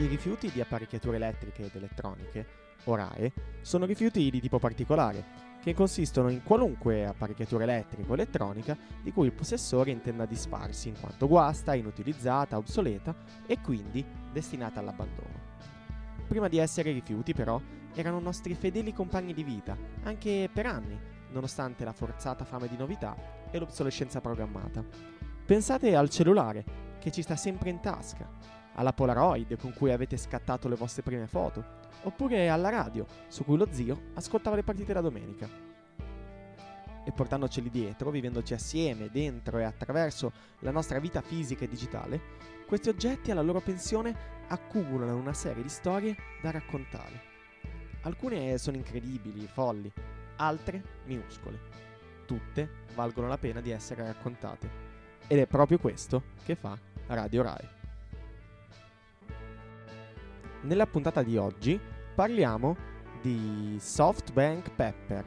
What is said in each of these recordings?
I rifiuti di apparecchiature elettriche ed elettroniche, o RAE, sono rifiuti di tipo particolare, che consistono in qualunque apparecchiatura elettrica o elettronica di cui il possessore intenda disfarsi in quanto guasta, inutilizzata, obsoleta e quindi destinata all'abbandono. Prima di essere rifiuti, però, erano nostri fedeli compagni di vita, anche per anni, nonostante la forzata fame di novità e l'obsolescenza programmata. Pensate al cellulare, che ci sta sempre in tasca, alla Polaroid con cui avete scattato le vostre prime foto, oppure alla radio, su cui lo zio ascoltava le partite la domenica. E portandoceli dietro, vivendoci assieme, dentro e attraverso la nostra vita fisica e digitale, questi oggetti alla loro pensione accumulano una serie di storie da raccontare. Alcune sono incredibili, folli, altre minuscole. Tutte valgono la pena di essere raccontate. Ed è proprio questo che fa Radio Rai. Nella puntata di oggi parliamo di SoftBank Pepper.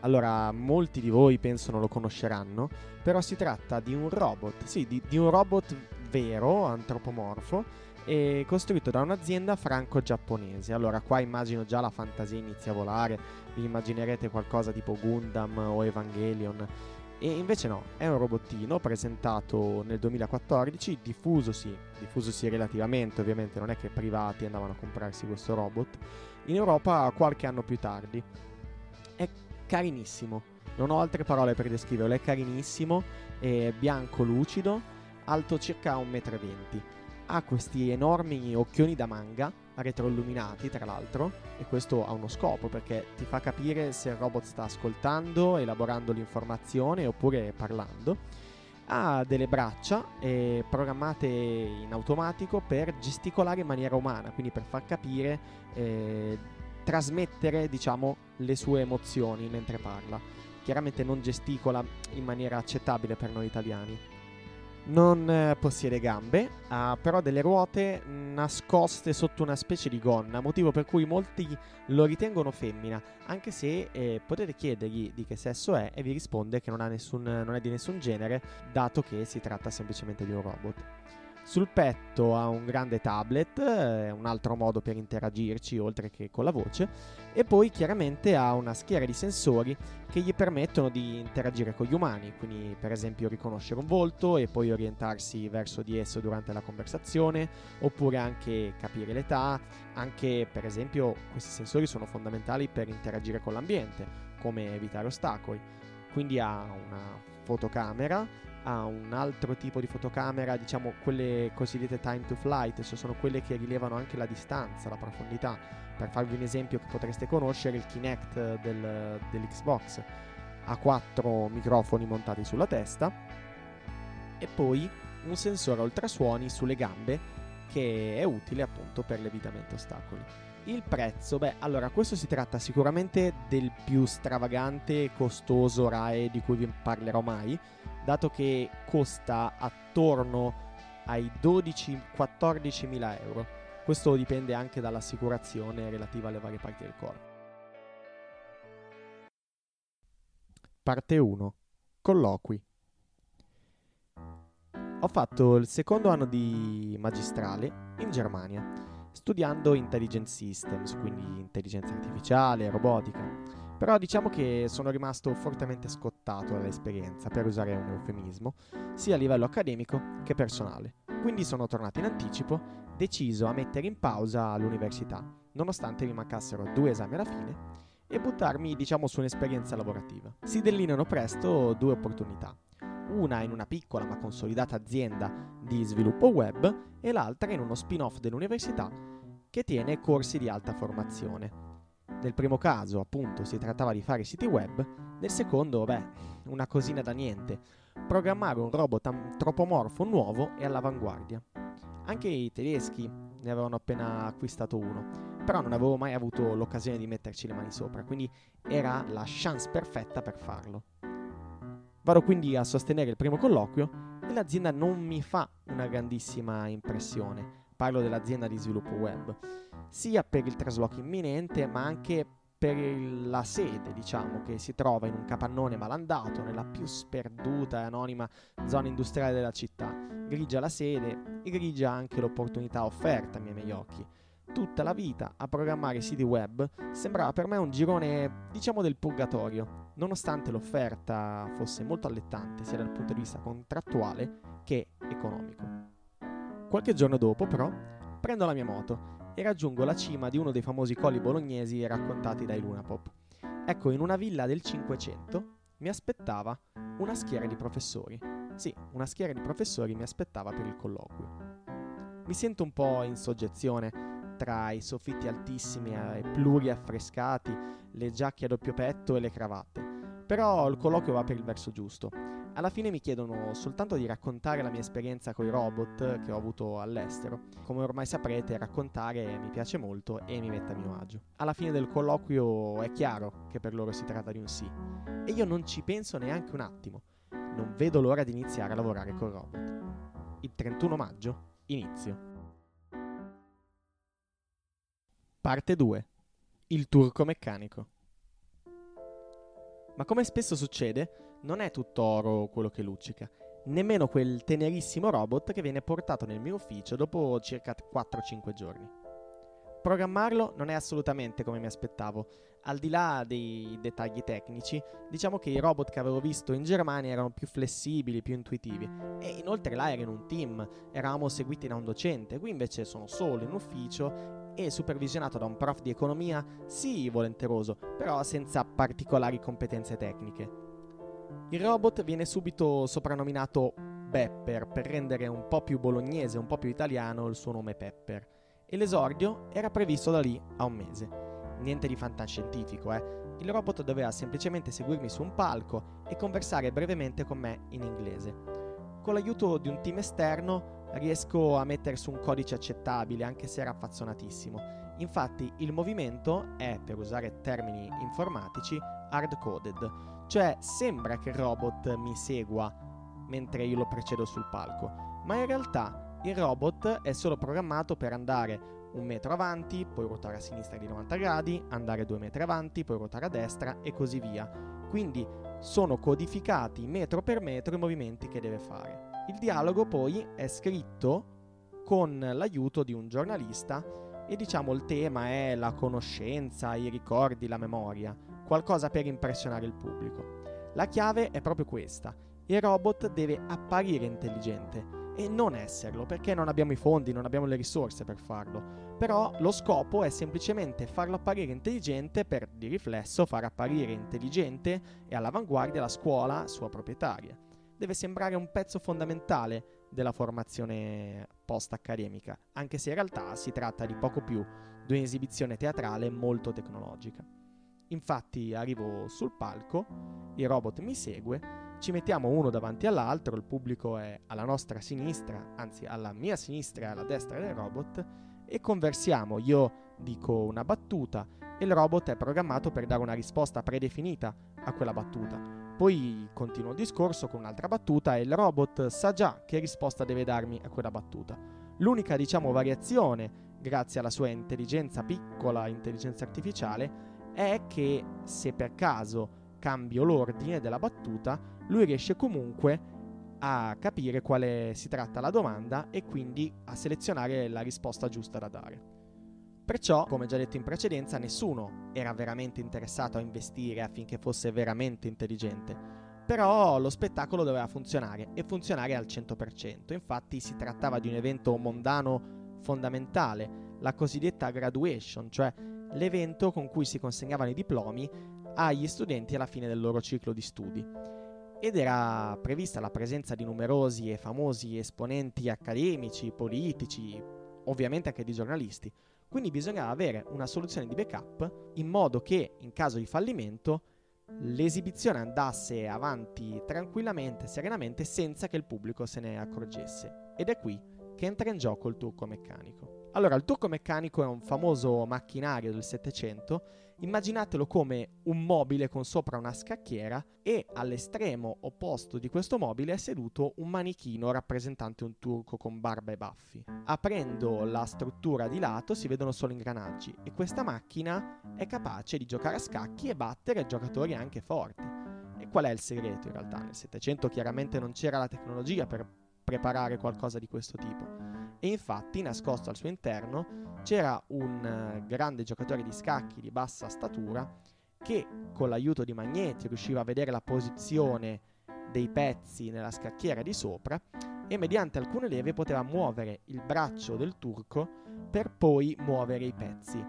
Allora, molti di voi penso non lo conosceranno, però si tratta di un robot, sì, di, di un robot vero, antropomorfo, e costruito da un'azienda franco-giapponese. Allora, qua immagino già la fantasia inizia a volare, vi immaginerete qualcosa tipo Gundam o Evangelion. E invece no, è un robottino presentato nel 2014, diffusosi, diffusosi relativamente, ovviamente non è che privati andavano a comprarsi questo robot, in Europa qualche anno più tardi. È carinissimo, non ho altre parole per descriverlo, è carinissimo, è bianco lucido, alto circa 1,20 m. Ha questi enormi occhioni da manga, retroilluminati tra l'altro, e questo ha uno scopo perché ti fa capire se il robot sta ascoltando, elaborando l'informazione oppure parlando. Ha delle braccia eh, programmate in automatico per gesticolare in maniera umana, quindi per far capire, eh, trasmettere diciamo le sue emozioni mentre parla. Chiaramente non gesticola in maniera accettabile per noi italiani non eh, possiede gambe, ha però delle ruote nascoste sotto una specie di gonna, motivo per cui molti lo ritengono femmina, anche se eh, potete chiedergli di che sesso è e vi risponde che non, nessun, non è di nessun genere, dato che si tratta semplicemente di un robot. Sul petto ha un grande tablet, eh, un altro modo per interagirci oltre che con la voce, e poi chiaramente ha una schiera di sensori che gli permettono di interagire con gli umani, quindi per esempio riconoscere un volto e poi orientarsi verso di esso durante la conversazione, oppure anche capire l'età, anche per esempio questi sensori sono fondamentali per interagire con l'ambiente, come evitare ostacoli. Quindi ha una fotocamera ha un altro tipo di fotocamera, diciamo quelle cosiddette time to flight, cioè sono quelle che rilevano anche la distanza, la profondità. Per farvi un esempio che potreste conoscere, il Kinect del, dell'Xbox ha quattro microfoni montati sulla testa e poi un sensore ultrasuoni sulle gambe che è utile appunto per l'evitamento ostacoli. Il prezzo, beh, allora questo si tratta sicuramente del più stravagante e costoso RAE di cui vi parlerò mai, dato che costa attorno ai 12-14 mila euro. Questo dipende anche dall'assicurazione relativa alle varie parti del corpo. Parte 1. Colloqui. Ho fatto il secondo anno di magistrale in Germania studiando intelligent systems, quindi intelligenza artificiale, robotica. Però diciamo che sono rimasto fortemente scottato dall'esperienza, per usare un eufemismo, sia a livello accademico che personale. Quindi sono tornato in anticipo, deciso a mettere in pausa l'università, nonostante mi mancassero due esami alla fine, e buttarmi, diciamo, su un'esperienza lavorativa. Si delineano presto due opportunità una in una piccola ma consolidata azienda di sviluppo web e l'altra in uno spin-off dell'università che tiene corsi di alta formazione. Nel primo caso, appunto, si trattava di fare siti web, nel secondo, beh, una cosina da niente, programmare un robot antropomorfo nuovo e all'avanguardia. Anche i tedeschi ne avevano appena acquistato uno, però non avevo mai avuto l'occasione di metterci le mani sopra, quindi era la chance perfetta per farlo. Vado quindi a sostenere il primo colloquio e l'azienda non mi fa una grandissima impressione. Parlo dell'azienda di sviluppo web, sia per il trasloco imminente, ma anche per la sede, diciamo, che si trova in un capannone malandato nella più sperduta e anonima zona industriale della città. Grigia la sede e grigia anche l'opportunità offerta ai miei occhi. Tutta la vita a programmare siti web sembrava per me un girone, diciamo, del purgatorio, nonostante l'offerta fosse molto allettante sia dal punto di vista contrattuale che economico. Qualche giorno dopo, però, prendo la mia moto e raggiungo la cima di uno dei famosi colli bolognesi raccontati dai Lunapop. Ecco, in una villa del Cinquecento mi aspettava una schiera di professori. Sì, una schiera di professori mi aspettava per il colloquio. Mi sento un po' in soggezione tra i soffitti altissimi e pluriaffrescati, le giacche a doppio petto e le cravatte. Però il colloquio va per il verso giusto alla fine mi chiedono soltanto di raccontare la mia esperienza con i robot che ho avuto all'estero. Come ormai saprete, raccontare mi piace molto e mi mette a mio agio. Alla fine del colloquio è chiaro che per loro si tratta di un sì. E io non ci penso neanche un attimo. Non vedo l'ora di iniziare a lavorare con robot. Il 31 maggio inizio. Parte 2. Il turco meccanico. Ma come spesso succede, non è tutto oro quello che luccica, nemmeno quel tenerissimo robot che viene portato nel mio ufficio dopo circa 4-5 giorni. Programmarlo non è assolutamente come mi aspettavo. Al di là dei dettagli tecnici, diciamo che i robot che avevo visto in Germania erano più flessibili, più intuitivi. E inoltre là ero in un team, eravamo seguiti da un docente, qui invece sono solo in ufficio e supervisionato da un prof di economia, sì volenteroso, però senza particolari competenze tecniche. Il robot viene subito soprannominato Bepper per rendere un po' più bolognese, un po' più italiano il suo nome Pepper. E l'esordio era previsto da lì a un mese. Niente di fantascientifico, eh. Il robot doveva semplicemente seguirmi su un palco e conversare brevemente con me in inglese. Con l'aiuto di un team esterno riesco a mettere su un codice accettabile, anche se era affazzonatissimo. Infatti il movimento è, per usare termini informatici, hard-coded, cioè sembra che il robot mi segua mentre io lo precedo sul palco, ma in realtà il robot è solo programmato per andare un metro avanti, poi ruotare a sinistra di 90 gradi, andare due metri avanti, poi ruotare a destra e così via. Quindi sono codificati metro per metro i movimenti che deve fare. Il dialogo poi è scritto con l'aiuto di un giornalista e diciamo il tema è la conoscenza, i ricordi, la memoria qualcosa per impressionare il pubblico. La chiave è proprio questa. Il robot deve apparire intelligente e non esserlo perché non abbiamo i fondi, non abbiamo le risorse per farlo. Però lo scopo è semplicemente farlo apparire intelligente per di riflesso far apparire intelligente e all'avanguardia la scuola sua proprietaria. Deve sembrare un pezzo fondamentale della formazione post-accademica, anche se in realtà si tratta di poco più di un'esibizione teatrale molto tecnologica. Infatti arrivo sul palco, il robot mi segue, ci mettiamo uno davanti all'altro, il pubblico è alla nostra sinistra, anzi alla mia sinistra e alla destra del robot, e conversiamo. Io dico una battuta e il robot è programmato per dare una risposta predefinita a quella battuta. Poi continuo il discorso con un'altra battuta e il robot sa già che risposta deve darmi a quella battuta. L'unica, diciamo, variazione, grazie alla sua intelligenza piccola, intelligenza artificiale, è che se per caso cambio l'ordine della battuta, lui riesce comunque a capire quale si tratta la domanda e quindi a selezionare la risposta giusta da dare. Perciò, come già detto in precedenza, nessuno era veramente interessato a investire affinché fosse veramente intelligente. Però lo spettacolo doveva funzionare e funzionare al 100%. Infatti si trattava di un evento mondano fondamentale, la cosiddetta graduation, cioè l'evento con cui si consegnavano i diplomi agli studenti alla fine del loro ciclo di studi. Ed era prevista la presenza di numerosi e famosi esponenti accademici, politici, ovviamente anche di giornalisti. Quindi bisognava avere una soluzione di backup in modo che, in caso di fallimento, l'esibizione andasse avanti tranquillamente, serenamente, senza che il pubblico se ne accorgesse. Ed è qui che entra in gioco il turco meccanico. Allora, il turco meccanico è un famoso macchinario del Settecento. Immaginatelo come un mobile con sopra una scacchiera e all'estremo opposto di questo mobile è seduto un manichino rappresentante un turco con barba e baffi. Aprendo la struttura di lato si vedono solo ingranaggi e questa macchina è capace di giocare a scacchi e battere giocatori anche forti. E qual è il segreto in realtà? Nel Settecento chiaramente non c'era la tecnologia per preparare qualcosa di questo tipo e infatti nascosto al suo interno c'era un uh, grande giocatore di scacchi di bassa statura che con l'aiuto di magneti riusciva a vedere la posizione dei pezzi nella scacchiera di sopra e mediante alcune leve poteva muovere il braccio del turco per poi muovere i pezzi.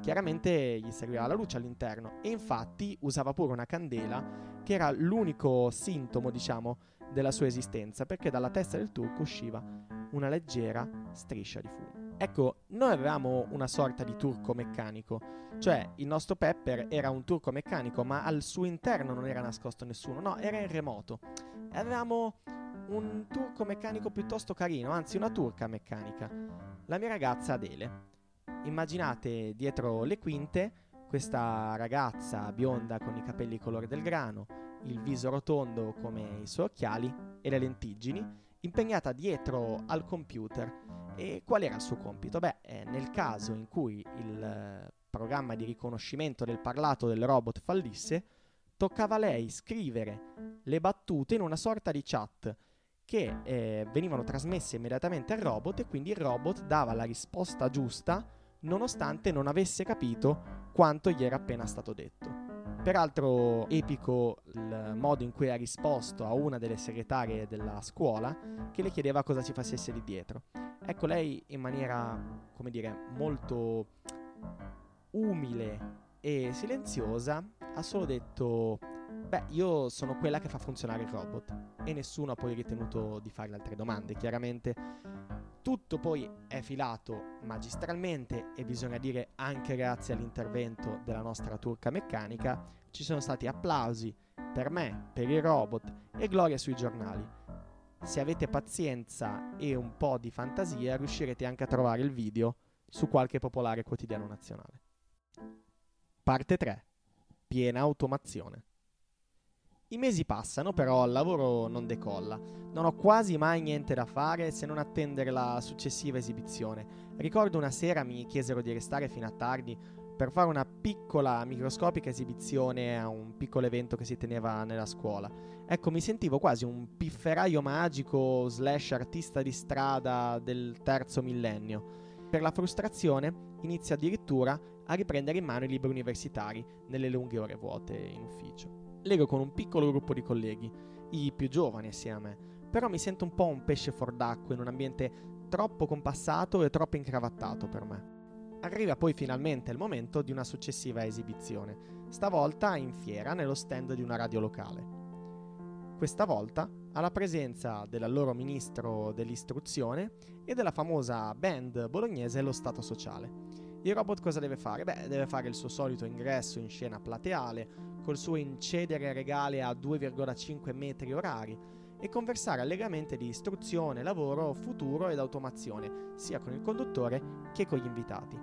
Chiaramente gli serviva la luce all'interno e infatti usava pure una candela che era l'unico sintomo, diciamo, della sua esistenza perché dalla testa del turco usciva una leggera striscia di fumo. Ecco, noi avevamo una sorta di turco meccanico, cioè il nostro Pepper era un turco meccanico, ma al suo interno non era nascosto nessuno, no, era in remoto. E avevamo un turco meccanico piuttosto carino, anzi una turca meccanica, la mia ragazza Adele. Immaginate dietro le quinte questa ragazza bionda con i capelli colore del grano, il viso rotondo come i suoi occhiali e le lentiggini impegnata dietro al computer. E qual era il suo compito? Beh, eh, nel caso in cui il eh, programma di riconoscimento del parlato del robot fallisse, toccava a lei scrivere le battute in una sorta di chat che eh, venivano trasmesse immediatamente al robot e quindi il robot dava la risposta giusta nonostante non avesse capito quanto gli era appena stato detto. Peraltro epico il modo in cui ha risposto a una delle segretarie della scuola che le chiedeva cosa ci facesse lì dietro. Ecco, lei in maniera, come dire, molto umile e silenziosa ha solo detto Beh, io sono quella che fa funzionare il robot e nessuno ha poi ritenuto di fare altre domande. Chiaramente tutto poi è filato magistralmente e bisogna dire anche grazie all'intervento della nostra turca meccanica ci sono stati applausi per me, per il robot e gloria sui giornali. Se avete pazienza e un po' di fantasia riuscirete anche a trovare il video su qualche popolare quotidiano nazionale. Parte 3. Piena automazione. I mesi passano, però il lavoro non decolla. Non ho quasi mai niente da fare se non attendere la successiva esibizione. Ricordo una sera mi chiesero di restare fino a tardi per fare una piccola, microscopica esibizione a un piccolo evento che si teneva nella scuola. Ecco, mi sentivo quasi un pifferaio magico slash artista di strada del terzo millennio. Per la frustrazione inizio addirittura a riprendere in mano i libri universitari nelle lunghe ore vuote in ufficio leggo con un piccolo gruppo di colleghi, i più giovani assieme a me, però mi sento un po' un pesce fuor d'acqua in un ambiente troppo compassato e troppo incravattato per me. Arriva poi finalmente il momento di una successiva esibizione, stavolta in fiera nello stand di una radio locale. Questa volta alla presenza dell'allora ministro dell'istruzione e della famosa band bolognese Lo Stato Sociale. Il robot cosa deve fare? Beh, deve fare il suo solito ingresso in scena plateale, col suo incedere regale a 2,5 metri orari e conversare allegramente di istruzione, lavoro, futuro ed automazione, sia con il conduttore che con gli invitati.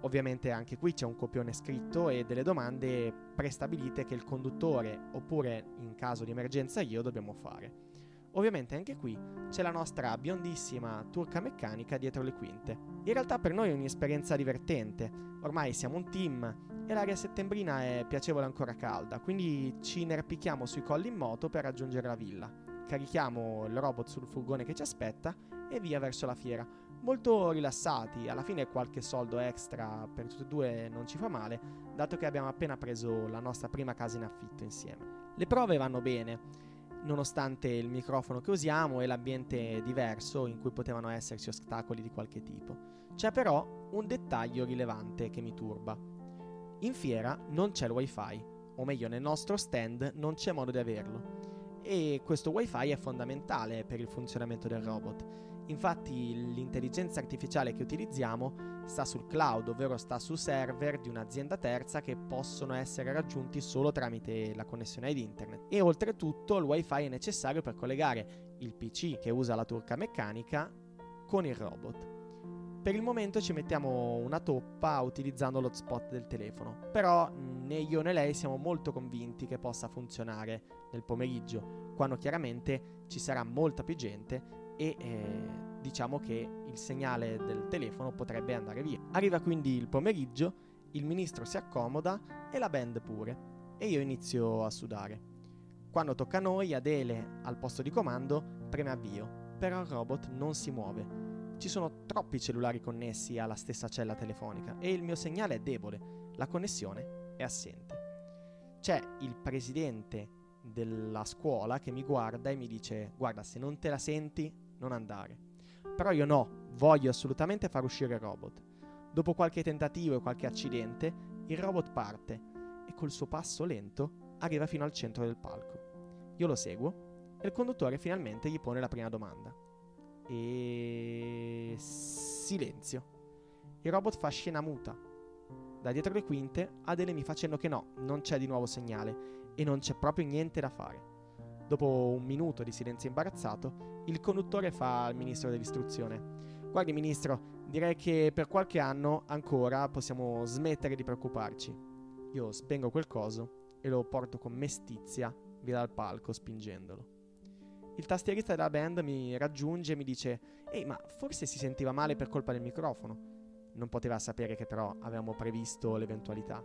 Ovviamente anche qui c'è un copione scritto e delle domande prestabilite che il conduttore, oppure in caso di emergenza io, dobbiamo fare. Ovviamente anche qui c'è la nostra biondissima turca meccanica dietro le quinte. In realtà per noi è un'esperienza divertente, ormai siamo un team e l'aria settembrina è piacevole ancora calda, quindi ci inerpichiamo sui colli in moto per raggiungere la villa. Carichiamo il robot sul furgone che ci aspetta e via verso la fiera. Molto rilassati, alla fine qualche soldo extra per tutti e due non ci fa male, dato che abbiamo appena preso la nostra prima casa in affitto insieme. Le prove vanno bene, nonostante il microfono che usiamo e l'ambiente diverso in cui potevano esserci ostacoli di qualche tipo. C'è però un dettaglio rilevante che mi turba. In fiera non c'è il wifi, o meglio nel nostro stand non c'è modo di averlo. E questo wifi è fondamentale per il funzionamento del robot. Infatti l'intelligenza artificiale che utilizziamo sta sul cloud, ovvero sta su server di un'azienda terza che possono essere raggiunti solo tramite la connessione ad internet. E oltretutto il wifi è necessario per collegare il PC che usa la turca meccanica con il robot. Per il momento ci mettiamo una toppa utilizzando l'hotspot del telefono, però né io né lei siamo molto convinti che possa funzionare nel pomeriggio, quando chiaramente ci sarà molta più gente e eh, diciamo che il segnale del telefono potrebbe andare via. Arriva quindi il pomeriggio, il ministro si accomoda e la band pure, e io inizio a sudare. Quando tocca a noi, Adele al posto di comando preme avvio, però il robot non si muove ci sono troppi cellulari connessi alla stessa cella telefonica e il mio segnale è debole, la connessione è assente. C'è il presidente della scuola che mi guarda e mi dice guarda se non te la senti non andare. Però io no, voglio assolutamente far uscire il robot. Dopo qualche tentativo e qualche accidente, il robot parte e col suo passo lento arriva fino al centro del palco. Io lo seguo e il conduttore finalmente gli pone la prima domanda e silenzio. Il robot fa scena muta. Da dietro le quinte Adele mi fa cenno che no, non c'è di nuovo segnale e non c'è proprio niente da fare. Dopo un minuto di silenzio imbarazzato, il conduttore fa al ministro dell'istruzione. Guardi ministro, direi che per qualche anno ancora possiamo smettere di preoccuparci. Io spengo quel coso e lo porto con mestizia via dal palco spingendolo il tastierista della band mi raggiunge e mi dice Ehi, ma forse si sentiva male per colpa del microfono. Non poteva sapere che però avevamo previsto l'eventualità.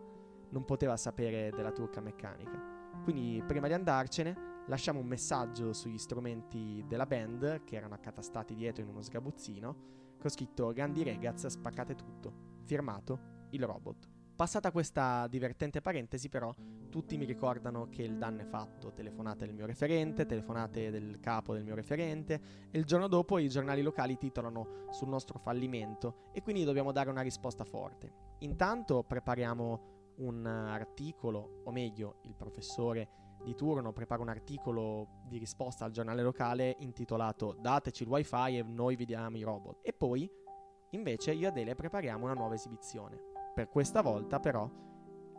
Non poteva sapere della turca meccanica. Quindi prima di andarcene lasciamo un messaggio sugli strumenti della band che erano accatastati dietro in uno sgabuzzino con scritto Gandhi Regaz spaccate tutto. Firmato il robot. Passata questa divertente parentesi, però, tutti mi ricordano che il danno è fatto. Telefonate del mio referente, telefonate del capo del mio referente, e il giorno dopo i giornali locali titolano sul nostro fallimento e quindi dobbiamo dare una risposta forte. Intanto prepariamo un articolo, o meglio, il professore di turno prepara un articolo di risposta al giornale locale intitolato Dateci il wifi e noi vi diamo i robot. E poi, invece, io e Adele prepariamo una nuova esibizione per questa volta però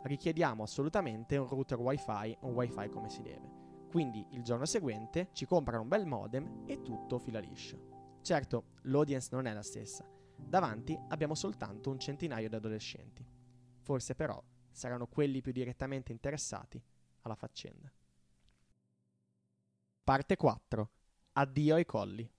richiediamo assolutamente un router wifi, un wifi come si deve. Quindi il giorno seguente ci comprano un bel modem e tutto fila liscio. Certo, l'audience non è la stessa. Davanti abbiamo soltanto un centinaio di adolescenti. Forse però saranno quelli più direttamente interessati alla faccenda. Parte 4. Addio ai colli.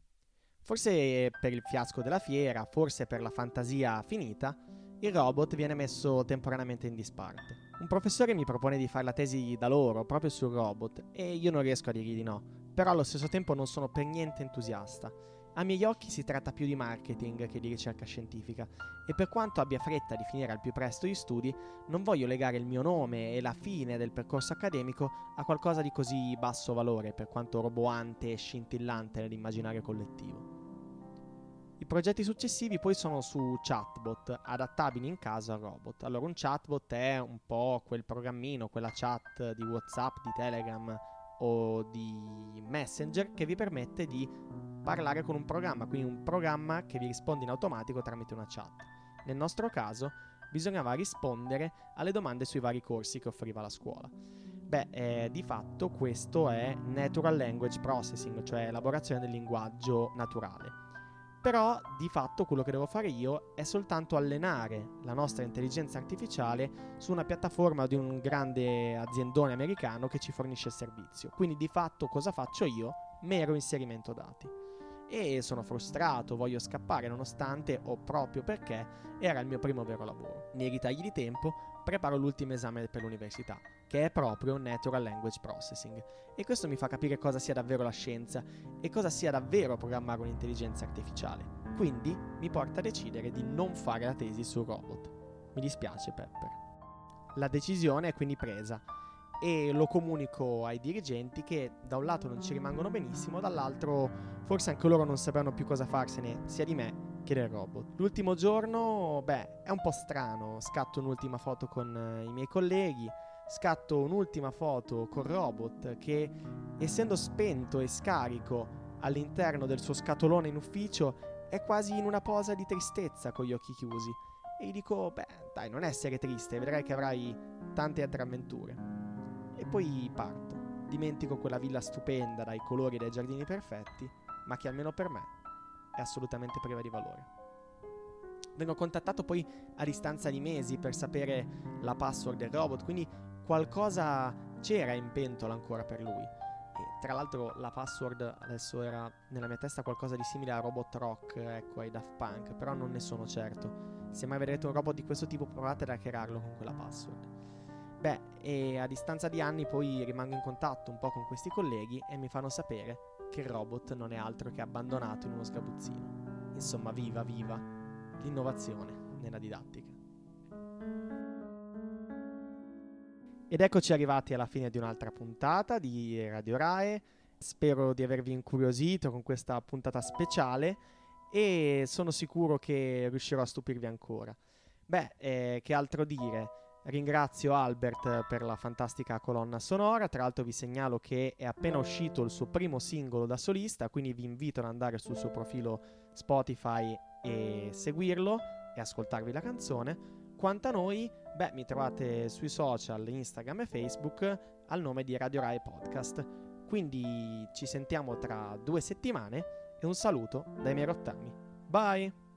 Forse per il fiasco della fiera, forse per la fantasia finita, il robot viene messo temporaneamente in disparte. Un professore mi propone di fare la tesi da loro proprio sul robot e io non riesco a dirgli di no, però allo stesso tempo non sono per niente entusiasta. A miei occhi si tratta più di marketing che di ricerca scientifica e per quanto abbia fretta di finire al più presto gli studi, non voglio legare il mio nome e la fine del percorso accademico a qualcosa di così basso valore per quanto roboante e scintillante nell'immaginario collettivo. I progetti successivi poi sono su chatbot adattabili in caso al robot. Allora un chatbot è un po' quel programmino, quella chat di WhatsApp, di Telegram o di Messenger che vi permette di parlare con un programma, quindi un programma che vi risponde in automatico tramite una chat. Nel nostro caso bisognava rispondere alle domande sui vari corsi che offriva la scuola. Beh, eh, di fatto questo è Natural Language Processing, cioè elaborazione del linguaggio naturale. Però di fatto quello che devo fare io è soltanto allenare la nostra intelligenza artificiale su una piattaforma di un grande aziendone americano che ci fornisce il servizio. Quindi di fatto cosa faccio io? Mero inserimento dati. E sono frustrato, voglio scappare nonostante o proprio perché era il mio primo vero lavoro. Nei ritagli di tempo preparo l'ultimo esame per l'università che è proprio Natural Language Processing. E questo mi fa capire cosa sia davvero la scienza e cosa sia davvero programmare un'intelligenza artificiale. Quindi mi porta a decidere di non fare la tesi sul robot. Mi dispiace Pepper. La decisione è quindi presa e lo comunico ai dirigenti che da un lato non ci rimangono benissimo, dall'altro forse anche loro non sapranno più cosa farsene sia di me che del robot. L'ultimo giorno, beh, è un po' strano, scatto un'ultima foto con eh, i miei colleghi, scatto un'ultima foto col robot che, essendo spento e scarico all'interno del suo scatolone in ufficio, è quasi in una posa di tristezza con gli occhi chiusi. E gli dico, beh, dai, non essere triste, vedrai che avrai tante altre avventure. E poi parto. Dimentico quella villa stupenda dai colori e dai giardini perfetti, ma che almeno per me è assolutamente priva di valore. Vengo contattato poi a distanza di mesi per sapere la password del robot, quindi qualcosa c'era in pentola ancora per lui. E tra l'altro la password adesso era nella mia testa qualcosa di simile a Robot Rock, ecco, ai Daft Punk, però non ne sono certo. Se mai vedrete un robot di questo tipo provate ad hackerarlo con quella password. Beh, e a distanza di anni poi rimango in contatto un po' con questi colleghi e mi fanno sapere che il robot non è altro che abbandonato in uno sgabuzzino. Insomma, viva, viva l'innovazione nella didattica. Ed eccoci arrivati alla fine di un'altra puntata di Radio Rae. Spero di avervi incuriosito con questa puntata speciale e sono sicuro che riuscirò a stupirvi ancora. Beh, eh, che altro dire? Ringrazio Albert per la fantastica colonna sonora, tra l'altro vi segnalo che è appena uscito il suo primo singolo da solista, quindi vi invito ad andare sul suo profilo Spotify e seguirlo e ascoltarvi la canzone. Quanto a noi, beh, mi trovate sui social, Instagram e Facebook al nome di Radio Rai Podcast. Quindi ci sentiamo tra due settimane e un saluto dai miei rottami. Bye!